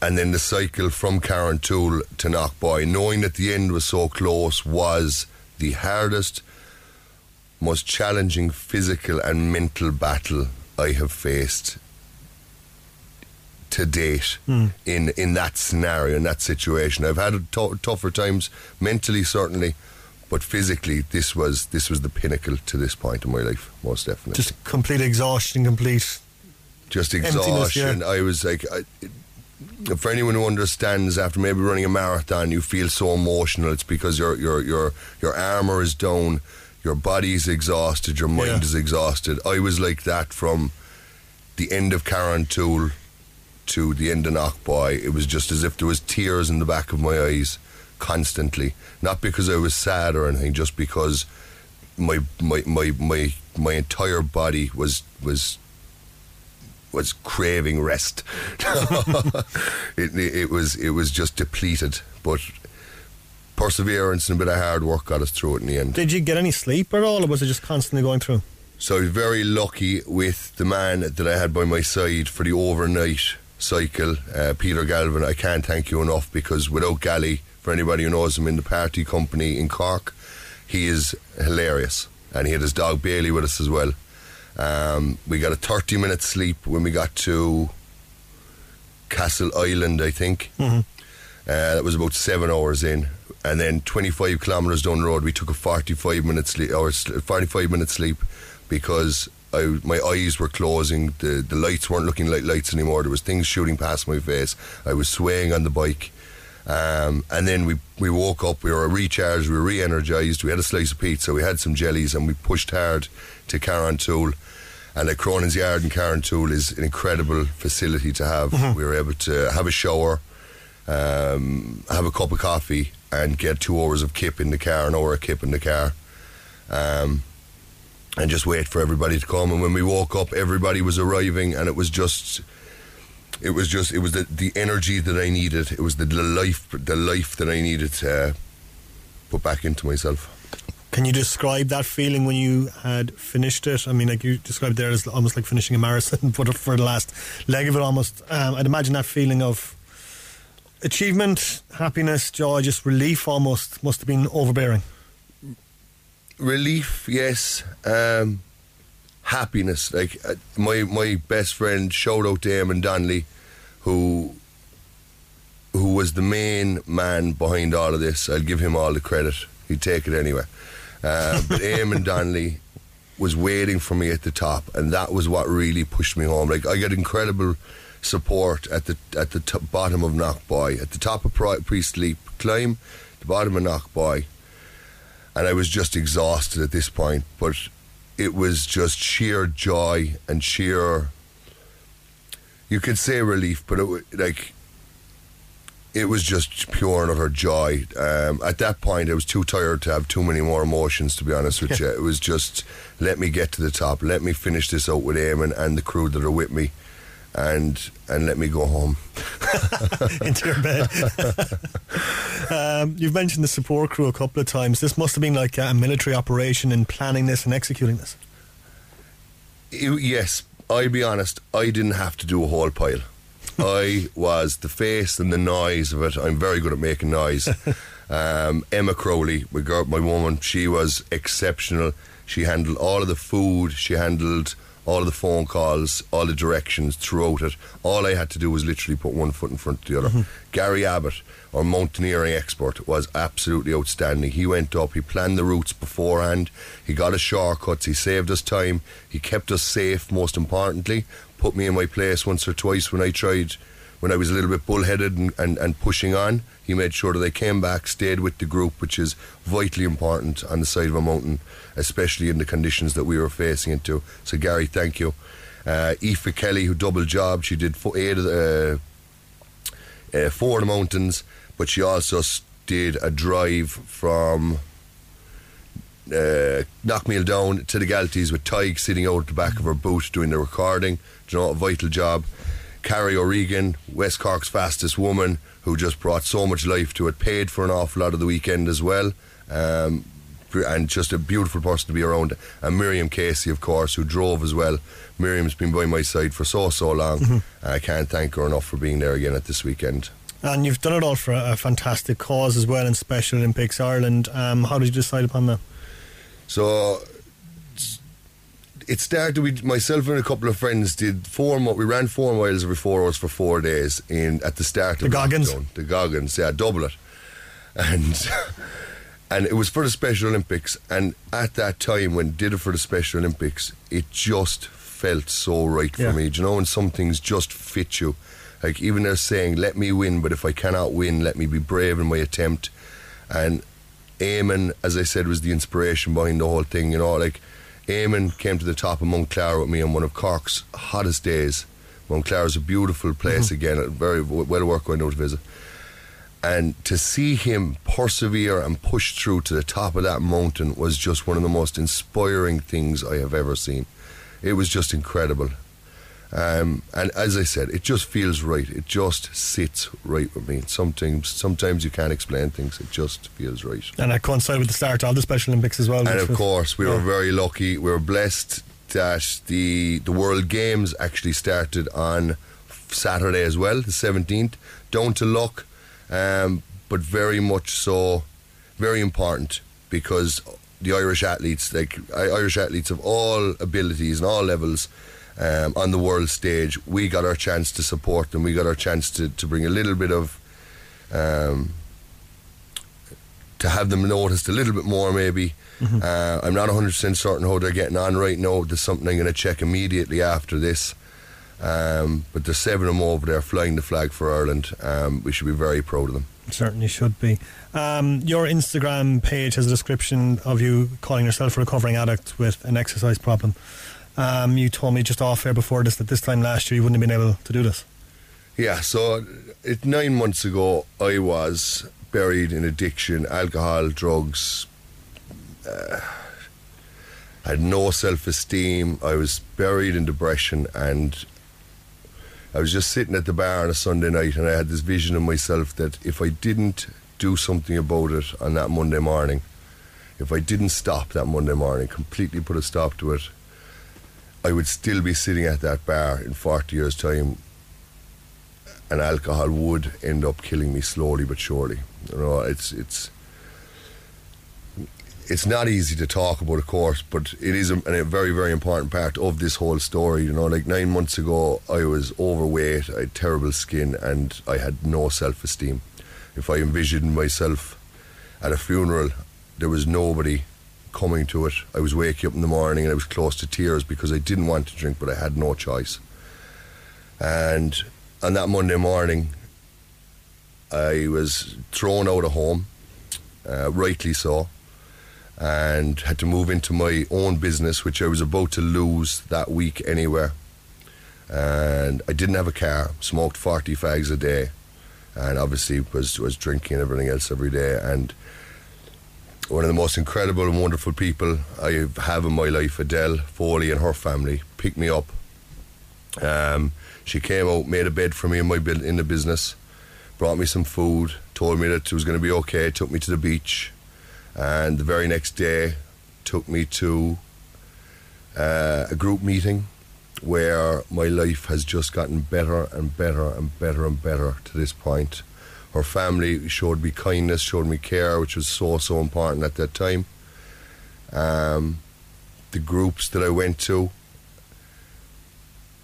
and then the cycle from Carrauntoohil to Knockboy, knowing that the end was so close, was the hardest, most challenging physical and mental battle I have faced to date Mm. in in that scenario in that situation. I've had tou- tougher times mentally certainly, but physically this was this was the pinnacle to this point in my life most definitely. Just complete exhaustion, complete. Just exhaustion. yeah. I was like. I, for anyone who understands, after maybe running a marathon, you feel so emotional. It's because your your your your armor is down, your body's exhausted, your mind Yeah. is exhausted. I was like that from the end of Carrauntoohil to the end of Knockboy. It was just as if there was tears in the back of my eyes constantly. Not because I was sad or anything, just because my my my my, my entire body was was was craving rest. [LAUGHS] it, it was it was just depleted, but perseverance and a bit of hard work got us through it in the end. Did you get any sleep at all, or was it just constantly going through? So I was very lucky with the man that I had by my side for the overnight cycle, uh, Peter Galvin. I can't thank you enough because without Gally, for anybody who knows him in the party company in Cork, he is hilarious. And he had his dog Bailey with us as well. Um, we got a 30 minute sleep when we got to Castleisland, I think. Mhm. Uh, that was about seven hours in, and then 25 kilometres down the road, we took a 45 minute sleep, or 45 minute sleep, because I, my eyes were closing. The the lights weren't looking like lights anymore. There was things shooting past my face. I was swaying on the bike, um, and then we we woke up. We were recharged. We were re-energized. We had a slice of pizza. We had some jellies, and we pushed hard to Carrauntoohil. And like Cronin's Yard in Carrauntoohil is an incredible facility to have. Mhm. We were able to have a shower, um, have a cup of coffee, and get two hours of kip in the car, an hour of kip in the car, um, and just wait for everybody to come. And when we woke up, everybody was arriving, and it was just. It was just, it was the, the energy that I needed. It was the, the life, the life that I needed to put back into myself. Can you describe that feeling when you had finished it? I mean, like you described there as almost like finishing a marathon, [LAUGHS] but for the last leg of it, almost. Um, I'd imagine that feeling of achievement, happiness, joy, just relief, almost must have been overbearing. relief, yes. Um, happiness, like uh, my my best friend. Shout out to Eamon Donnelly, who who was the main man behind all of this. I'll give him all the credit. He'd take it anyway. Uh, but [LAUGHS] Eamon Donnelly was waiting for me at the top, and that was what really pushed me home. Like I got incredible support at the at the t- bottom of Knockboy, at the top of Pri- Priest's Leap climb, the bottom of Knockboy and I was just exhausted at this point. But it was just sheer joy and sheer. You could say relief, but it like. It was just pure and utter joy. Um, at that point, I was too tired to have too many more emotions. To be honest with you, it was just let me get to the top, let me finish this out with Eamon and the crew that are with me, and and let me go home. [LAUGHS] into your bed. [LAUGHS] um, you've mentioned the support crew a couple of times. This must have been like a military operation in planning this and executing this. You- yes, I'll be honest, I didn't have to do a whole pile. [LAUGHS] I was the face and the noise of it. I'm very good at making noise. Um, Emma Crowley, my, girl, my woman, she was exceptional. She handled all of the food, she handled all the phone calls, all the directions throughout it. All I had to do was literally put one foot in front of the other. Mm-hmm. Gary Abbott, our mountaineering expert, was absolutely outstanding. He went up, he planned the routes beforehand, he got us shortcuts, he saved us time, he kept us safe, most importantly, put me in my place once or twice when I tried, when I was a little bit bullheaded and, and, and pushing on. He made sure that I came back, stayed with the group, which is vitally important on the side of a mountain, especially in the conditions that we were facing into. So, Gary, thank you. Uh, Aoife Kelly, who double jobbed, she did fo- eight uh, uh, four of the mountains, but she also did a drive from uh, Knockmealdown to the Galtees with Tig sitting out at the back of her boot doing the recording. Do you know, a vital job. Carrie O'Regan, West Cork's fastest woman, who just brought so much life to it, paid for an awful lot of the weekend as well. Um, and just a beautiful person to be around. And Miriam Casey, of course, who drove as well. Miriam's been by my side for so, so long. I can't thank her enough for being there again at this weekend. And you've done it all for a, a fantastic cause as well in Special Olympics Ireland. Um, how did you decide upon that? So it started with myself and a couple of friends did four. We ran four miles every four hours for four days in at the start The of the Goggins? lockdown. The Goggins, yeah, double it, and [LAUGHS] and it was for the Special Olympics. And at that time, when did it for the Special Olympics, it just felt so right Yeah. for me. Do you know when some things just fit you? Like even they're saying, "Let me win," but if I cannot win, let me be brave in my attempt. And Eamon, as I said, was the inspiration behind the whole thing. You know, like Eamon came to the top of Mount Clara with me on one of Cork's hottest days. Mount Clara is a beautiful place mm-hmm. again, a very well worth going out to visit. And to see him persevere and push through to the top of that mountain was just one of the most inspiring things I have ever seen. It was just incredible. Um, and as I said, it just feels right. It just sits right with me. Sometimes, sometimes you can't explain things. It just feels right. And that coincided with the start of the Special Olympics as well. And of was- course, we were very lucky. We were blessed that the the World Games actually started on Saturday as well, the seventeenth. Down to luck, um, but very much so, very important because the Irish athletes, like Irish athletes of all abilities and all levels. Um, on the world stage, we got our chance to support them. We got our chance to, to bring a little bit of um, to have them noticed a little bit more, maybe. Uh, I'm not 100% certain how they're getting on right now. There's something I'm going to check immediately after this. Um, but there's seven of them over there flying the flag for Ireland. Um, we should be very proud of them. Certainly should be. Um, your Instagram page has a description of you calling yourself a recovering addict with an exercise problem. Um, you told me just off air before this that this time last year you wouldn't have been able to do this. Yeah, so it, nine months ago, I was buried in addiction, alcohol, drugs. Uh, I had no self esteem. I was buried in depression, and I was just sitting at the bar on a Sunday night, and I had this vision of myself that if I didn't do something about it on that Monday morning, if I didn't stop that Monday morning, completely put a stop to it, I would still be sitting at that bar in 40 years' time and alcohol would end up killing me slowly but surely. You know, it's it's it's not easy to talk about, of course, but it is a, a very very important part of this whole story. You know, like nine months ago, I was overweight, I had terrible skin, and I had no self esteem. If I envisioned myself at a funeral, there was nobody coming to it. I was waking up in the morning and I was close to tears because I didn't want to drink, but I had no choice. And on that Monday morning, I was thrown out of home, uh, rightly so, and had to move into my own business, which I was about to lose that week anywhere. And I didn't have a car, smoked 40 fags a day, and obviously was, was drinking and everything else every day. And one of the most incredible and wonderful people I have in my life, Adele Foley and her family, picked me up Um, she came out, made a bed for me in my in the business, brought me some food, told me that it was going to be okay, took me to the beach, and the very next day took me to uh, a group meeting where my life has just gotten better and better and better and better to this point. Her family showed me kindness, showed me care, which was so so important at that time. Um, the groups that I went to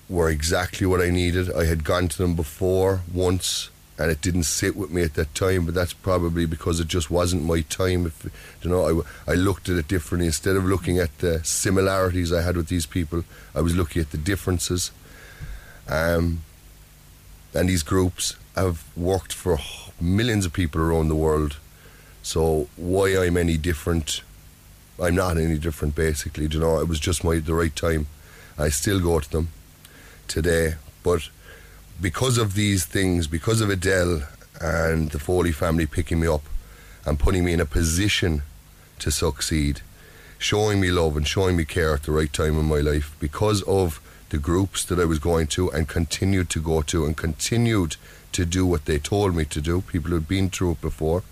were exactly what I needed. I had gone to them before once, and it didn't sit with me at that time. But that's probably because it just wasn't my time. If you know, I, I looked at it differently. Instead of looking at the similarities I had with these people, I was looking at the differences. Um, and these groups have worked for millions of people around the world. So why I'm any different, I'm not any different. Basically, you know, it was just my the right time. I still go to them today, but because of these things, because of Adele and the Foley family picking me up and putting me in a position to succeed, showing me love and showing me care at the right time in my life, because of the groups that I was going to and continued to go to and continued to do what they told me to do, people who'd been through it before.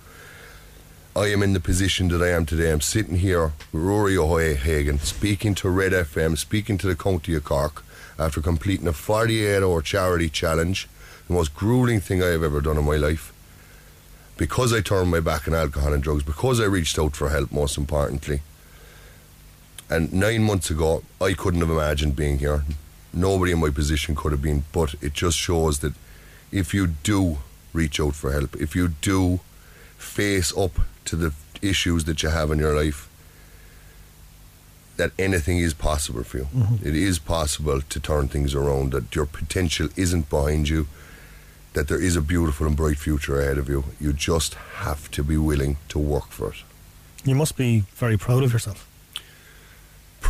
I am in the position that I am today. I'm sitting here Ruairi O'Hagan, speaking to Red FM, speaking to the County of Cork, after completing a 48 hour charity challenge, the most grueling thing I have ever done in my life. Because I turned my back on alcohol and drugs, because I reached out for help, most importantly. And nine months ago, I couldn't have imagined being here. Nobody in my position could have been, but it just shows that if you do reach out for help, if you do face up to the issues that you have in your life, that anything is possible for you. Mhm. It is possible to turn things around, that your potential isn't behind you, that there is a beautiful and bright future ahead of you. You just have to be willing to work for it. You must be very proud of yourself.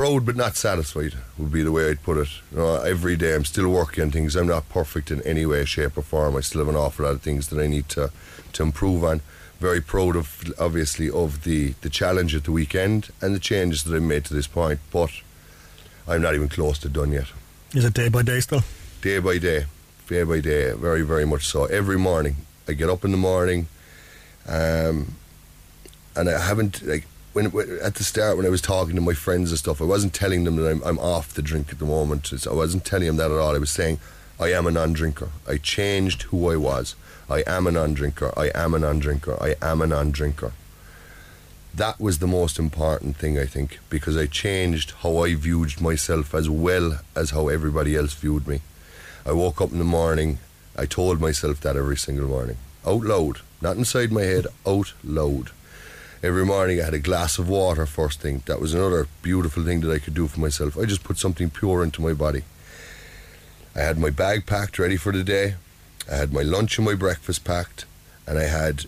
Proud but not satisfied would be the way I'd put it. You know, every day I'm still working on things. I'm not perfect in any way, shape, or form. I still have an awful lot of things that I need to, to improve on. Very proud of, obviously, of the, the challenge at the weekend and the changes that I've made to this point, but I'm not even close to done yet. Is it day by day still? Day by day, day by day, very, very much so. Every morning, I get up in the morning, um, and I haven't like when, at the start when I was talking to my friends and stuff, I wasn't telling them that I'm, I'm off the drink at the moment. I wasn't telling them that at all. I was saying I am a non-drinker. I changed who I was. I am a non-drinker. I am a non-drinker. I am a non-drinker. That was the most important thing, I think, because I changed how I viewed myself as well as how everybody else viewed me. I woke up in the morning. I told myself that every single morning, out loud, not inside my head, out loud every morning I had a glass of water first thing. That was another beautiful thing that I could do for myself. I just put something pure into my body. I had my bag packed ready for the day. I had my lunch and my breakfast packed, and I had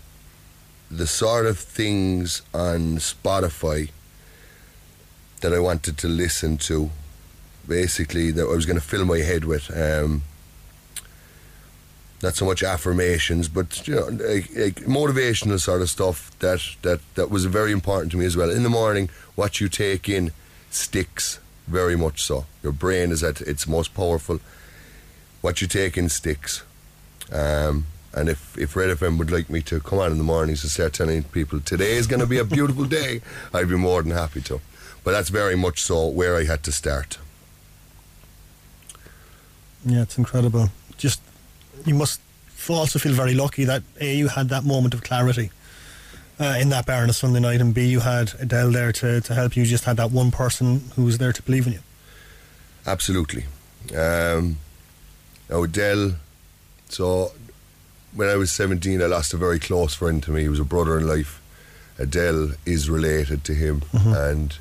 the sort of things on Spotify that I wanted to listen to. Basically, that I was going to fill my head with. Um, not so much affirmations, but you know, like, like motivational sort of stuff that, that that was very important to me as well. In the morning, what you take in sticks very much so. Your brain is at its most powerful. What you take in sticks. Um, and if, if Red FM would like me to come on in the mornings and start telling people today is going to be a beautiful day, [LAUGHS] I'd be more than happy to. But that's very much so where I had to start. Yeah, it's incredible. Just you must also feel very lucky that a you had that moment of clarity uh, in that bar on a Sunday night, and b you had Adele there to, to help you. You just had that one person who was there to believe in you. Absolutely. Um, now Adele, so when I was 17, I lost a very close friend to me. He was a brother in life. Adele is related to him, Mhm. and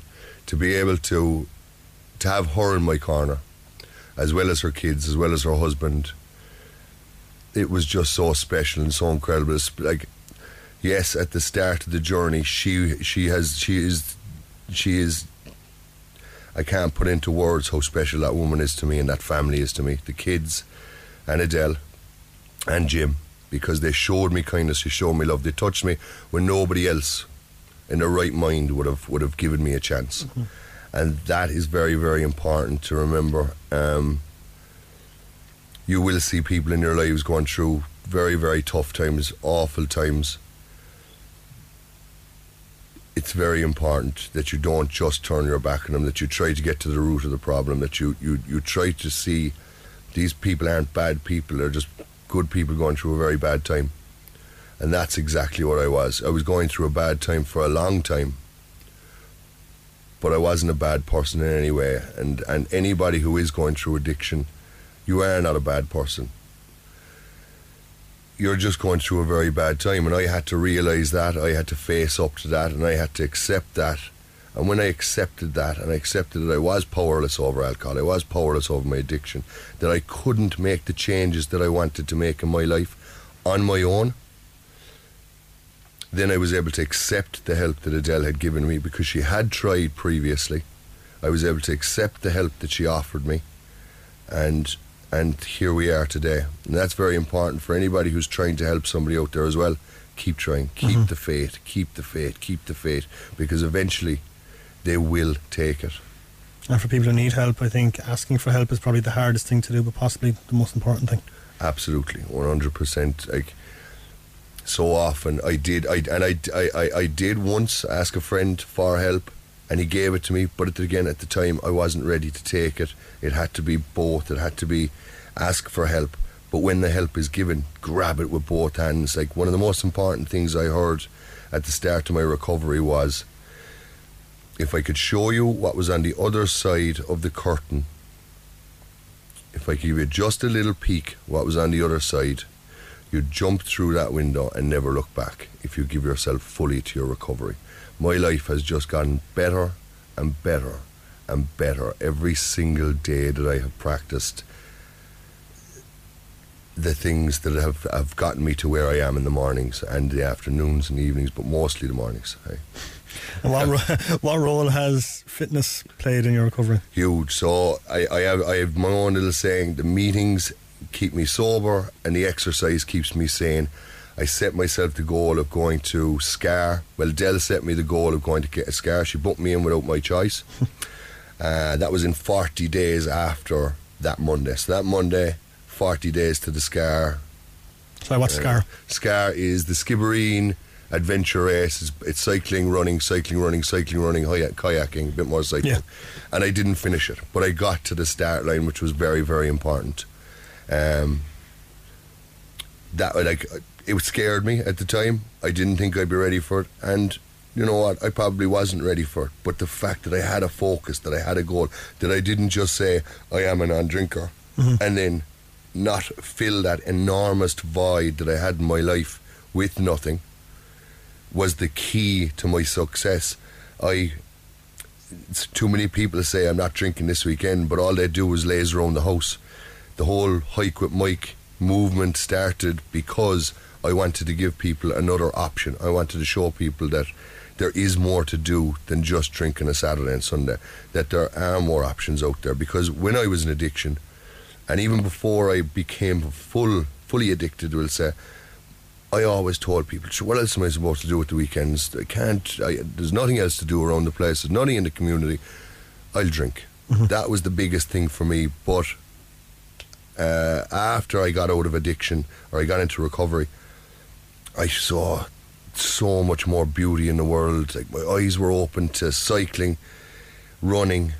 to be able to to have her in my corner, as well as her kids, as well as her husband, it was just so special and so incredible. It's like, yes, at the start of the journey, she she has she is she is. I can't put into words how special that woman is to me and that family is to me. The kids, and Adele, and Jim, because they showed me kindness, they showed me love, they touched me when nobody else in their right mind would have would have given me a chance, and that is very very important to remember. Um, you will see people in your lives going through very, very tough times, awful times. It's very important that you don't just turn your back on them, that you try to get to the root of the problem, that you, you, you try to see these people aren't bad people, they're just good people going through a very bad time. And that's exactly what I was. I was going through a bad time for a long time, but I wasn't a bad person in any way. And, and anybody who is going through addiction, you are not a bad person. You're just going through a very bad time. And I had to realize that. I had to face up to that. And I had to accept that. And when I accepted that, and I accepted that I was powerless over alcohol, I was powerless over my addiction, that I couldn't make the changes that I wanted to make in my life on my own, then I was able to accept the help that Adele had given me because she had tried previously. I was able to accept the help that she offered me, and and here we are today. And that's very important for anybody who's trying to help somebody out there as well. Keep trying, keep Mhm. the faith, keep the faith, keep the faith, because eventually they will take it. And for people who need help, I think asking for help is probably the hardest thing to do, but possibly the most important thing. Absolutely, one hundred percent. Like so often, I did. I and I, I, I, I did once ask a friend for help, and he gave it to me. But again, at the time, I wasn't ready to take it. It had to be both. It had to be ask for help. But when the help is given, grab it with both hands. Like one of the most important things I heard at the start of my recovery was, if I could show you what was on the other side of the curtain if I could give you just a little peek what was on the other side, you'd jump through that window and never look back if you give yourself fully to your recovery. My life has just gotten better and better and better every single day that I have practiced the things that have, have gotten me to where I am in the mornings and the afternoons and the evenings, but mostly the mornings. And what, ro- [LAUGHS] what role has fitness played in your recovery? huge. So I, I have I have my own little saying: the meetings keep me sober, and the exercise keeps me sane. I set myself the goal of going to Scar. Well, Dell set me the goal of going to get a Scar. She booked me in without my choice. [LAUGHS] uh, that was in 40 days after that Monday. So that Monday, 40 days to the Scar. So what's Uh, Scar? Scar is the Skibbereen adventure race. It's, it's cycling, running, cycling, running, cycling, running, kayaking, a bit more cycling. Yeah. And I didn't finish it, but I got to the start line, which was very, very important. Um, that like it scared me at the time. I didn't think I'd be ready for it, and you know what? I probably wasn't ready for it. But the fact that I had a focus, that I had a goal, that I didn't just say I am a non-drinker, mm-hmm. and then not fill that enormous void that I had in my life with nothing, was the key to my success. I. It's too many people say I'm not drinking this weekend, but all they do is laze around the house. The whole hike with Mike movement started because I wanted to give people another option. I wanted to show people that there is more to do than just drinking a Saturday and Sunday. That there are more options out there. Because when I was in addiction, and even before I became full, fully addicted, we'll say, I always told people, what else am I supposed to do at the weekends? I can't. I, there's nothing else to do around the place. There's nothing in the community. I'll drink." That was the biggest thing for me. But uh, after I got out of addiction or I got into recovery, I saw so much more beauty in the world. Like my eyes were open to cycling, running,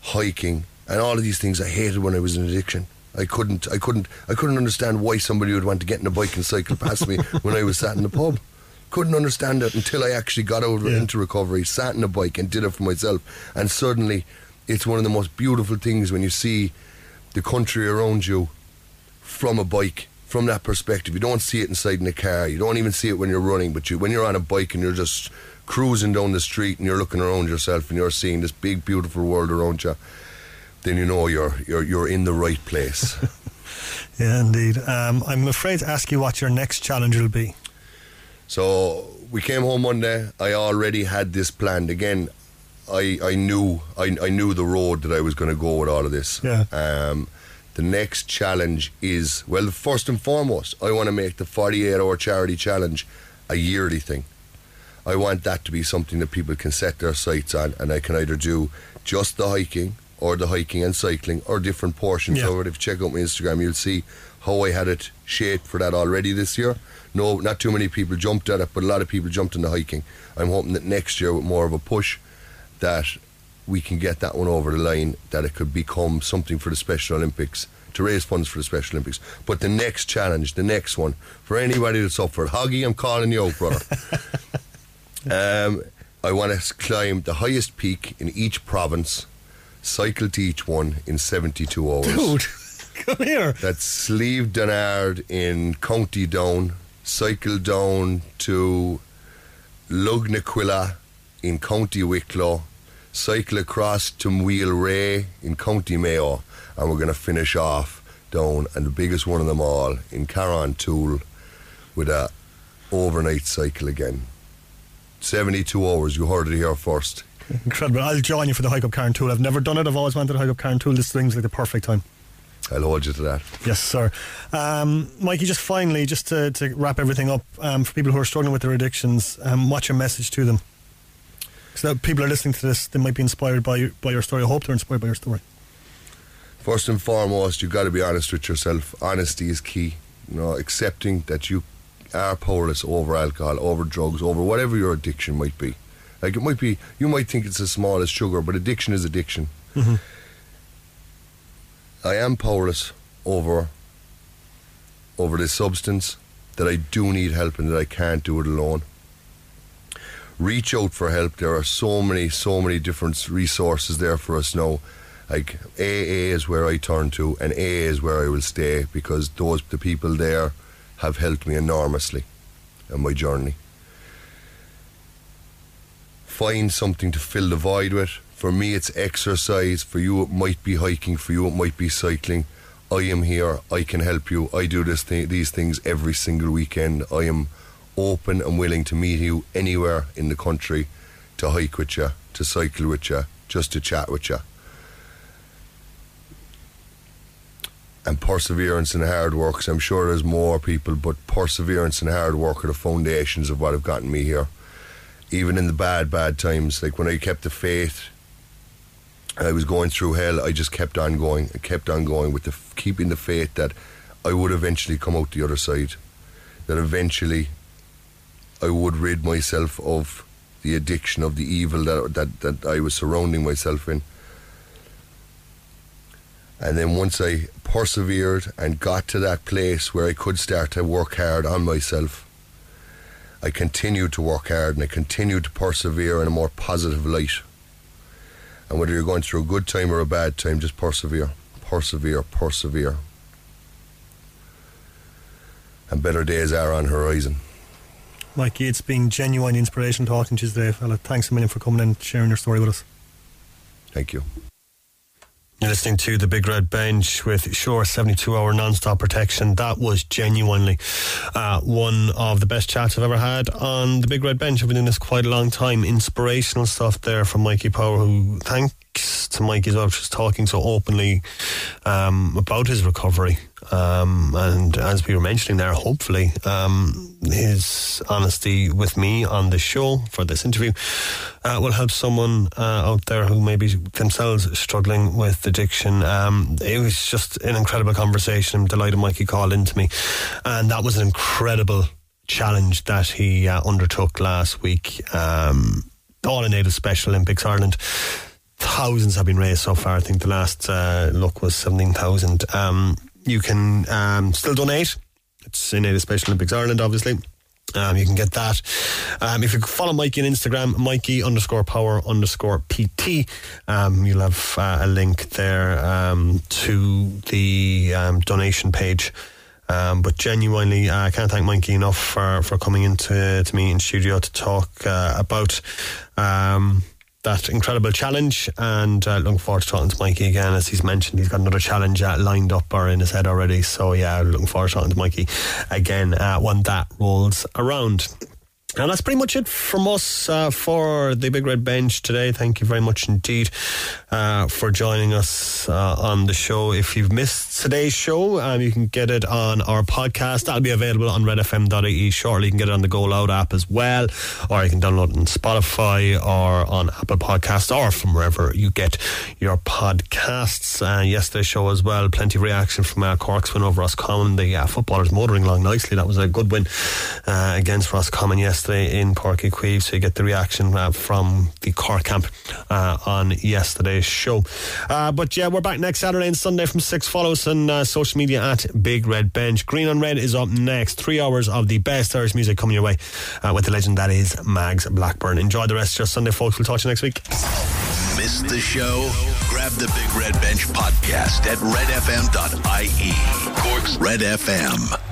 hiking, and all of these things I hated when I was in addiction. I couldn't, I couldn't, I couldn't understand why somebody would want to get in a bike and cycle past me [LAUGHS] when I was sat in the pub. Couldn't understand it until I actually got out Yeah. into recovery, sat in a bike, and did it for myself. And suddenly, it's one of the most beautiful things when you see the country around you from a bike from that perspective you don't see it inside in a car you don't even see it when you're running but you when you're on a bike and you're just cruising down the street and you're looking around yourself and you're seeing this big beautiful world around you then you know you're you're you're in the right place [LAUGHS] Yeah, indeed. Um, I'm afraid to ask you what your next challenge will be. So we came home Monday. I already had this planned. Again, I I knew I, I knew the road that I was going to go with all of this. Yeah. Um, the next challenge is well, first and foremost, I want to make the 48 hour charity challenge a yearly thing. I want that to be something that people can set their sights on, and I can either do just the hiking or the hiking and cycling or different portions Yeah. of it. If you check out my Instagram, you'll see how I had it shaped for that already this year. No, not too many people jumped at it, but a lot of people jumped into hiking. I'm hoping that next year, with more of a push, that we can get that one over the line, that it could become something for the Special Olympics, to raise funds for the Special Olympics. But the next challenge, the next one, for anybody that's up for it, Hoggy, I'm calling you out, brother. [LAUGHS] um, I want to climb the highest peak in each province, cycle to each one in 72 hours. Dude, [LAUGHS] come here. That's Slieve Donard in County Down, cycle down to Lugnaquilla in County Wicklow, cycle across to Mweelrea in County Mayo, and we're going to finish off down and the biggest one of them all in Carrauntoohil with a overnight cycle again. 72 hours, you heard it here first. Incredible. I'll join you for the hike up Carrauntoohil. I've never done it. I've always wanted to hike up Carrauntoohil. This seems like the perfect time. I'll hold you to that. Yes, sir. Um, Mikey, just finally, just to, to wrap everything up, um, for people who are struggling with their addictions, um, what's your message to them? So people are listening to this, they might be inspired by, your- by your story. I hope they're inspired by your story. First and foremost, you've got to be honest with yourself. Honesty is key. You know, accepting that you are powerless over alcohol, over drugs, over whatever your addiction might be. Like it might be, you might think it's as small as sugar, but addiction is addiction. Mm-hmm. I am powerless over over this substance that I do need help and that I can't do it alone. Reach out for help. There are so many, so many different resources there for us now. Like AA is where I turn to, and AA is where I will stay because those the people there have helped me enormously on my journey. Find something to fill the void with. For me, it's exercise. For you, it might be hiking. For you, it might be cycling. I am here. I can help you. I do this thi- these things every single weekend. I am open and willing to meet you anywhere in the country to hike with you, to cycle with you, just to chat with you. And perseverance and hard work. 'cause I'm sure there's more people, but perseverance and hard work are the foundations of what have gotten me here. Even in the bad, bad times, like when I kept the faith, I was going through hell. I just kept on going. I kept on going with the keeping the faith that I would eventually come out the other side. That eventually I would rid myself of the addiction of the evil that that, that I was surrounding myself in. And then once I persevered and got to that place where I could start to work hard on myself, I continued to work hard and I continued to persevere in a more positive light. And whether you're going through a good time or a bad time, just persevere, persevere, persevere. And better days are on horizon. Mikey, it's been genuine inspiration talking to you today, fella. Thanks a million for coming in and sharing your story with us. Thank you. You're listening to the Big Red Bench with Sure 72 hour non stop protection. That was genuinely uh, one of the best chats I've ever had on the Big Red Bench. I've been doing this quite a long time. Inspirational stuff there from Mikey Power, who thanks to Mikey as well, for just talking so openly um, about his recovery. Um, and as we were mentioning there, hopefully um, his honesty with me on the show for this interview uh, will help someone uh, out there who may be themselves struggling with addiction. Um, it was just an incredible conversation. I'm delighted Mikey called into me, and that was an incredible challenge that he uh, undertook last week. Um, all in aid of Special Olympics Ireland. Thousands have been raised so far. I think the last uh, look was 17,000. Um, you can um, still donate. It's in aid of Special Olympics Ireland, obviously. Um, you can get that. Um, if you follow Mikey on Instagram, Mikey underscore power underscore PT, um, you'll have uh, a link there um, to the um, donation page. Um, but genuinely, uh, I can't thank Mikey enough for, for coming into to me in studio to talk uh, about that incredible challenge. And uh, looking forward to talking to Mikey again. As he's mentioned, he's got another challenge uh, lined up or in his head already. So, yeah, looking forward to talking to Mikey again uh, when that rolls around. And that's pretty much it from us uh, for the Big Red Bench today. Thank you very much indeed uh, for joining us uh, on the show. If you've missed today's show, um, you can get it on our podcast. That'll be available on redfm.ie shortly. You can get it on the GoLoud app as well, or you can download it on Spotify or on Apple Podcasts or from wherever you get your podcasts. Uh, yesterday's show as well, plenty of reaction from our Cork's win over Roscommon. The uh, footballers motoring along nicely. That was a good win uh, against Roscommon yesterday in Páirc Uí Chaoimh, so you get the reaction uh, from the car camp uh, on yesterday's show. Uh, but yeah, we're back next Saturday and Sunday from 6. Follow us on uh, social media at Big Red Bench. Green on Red is up next. Three hours of the best Irish music coming your way uh, with the legend that is Mags Blackburn. Enjoy the rest of your Sunday, folks. We'll talk to you next week. Missed the show? Grab the Big Red Bench podcast at redfm.ie. Cork's Red FM.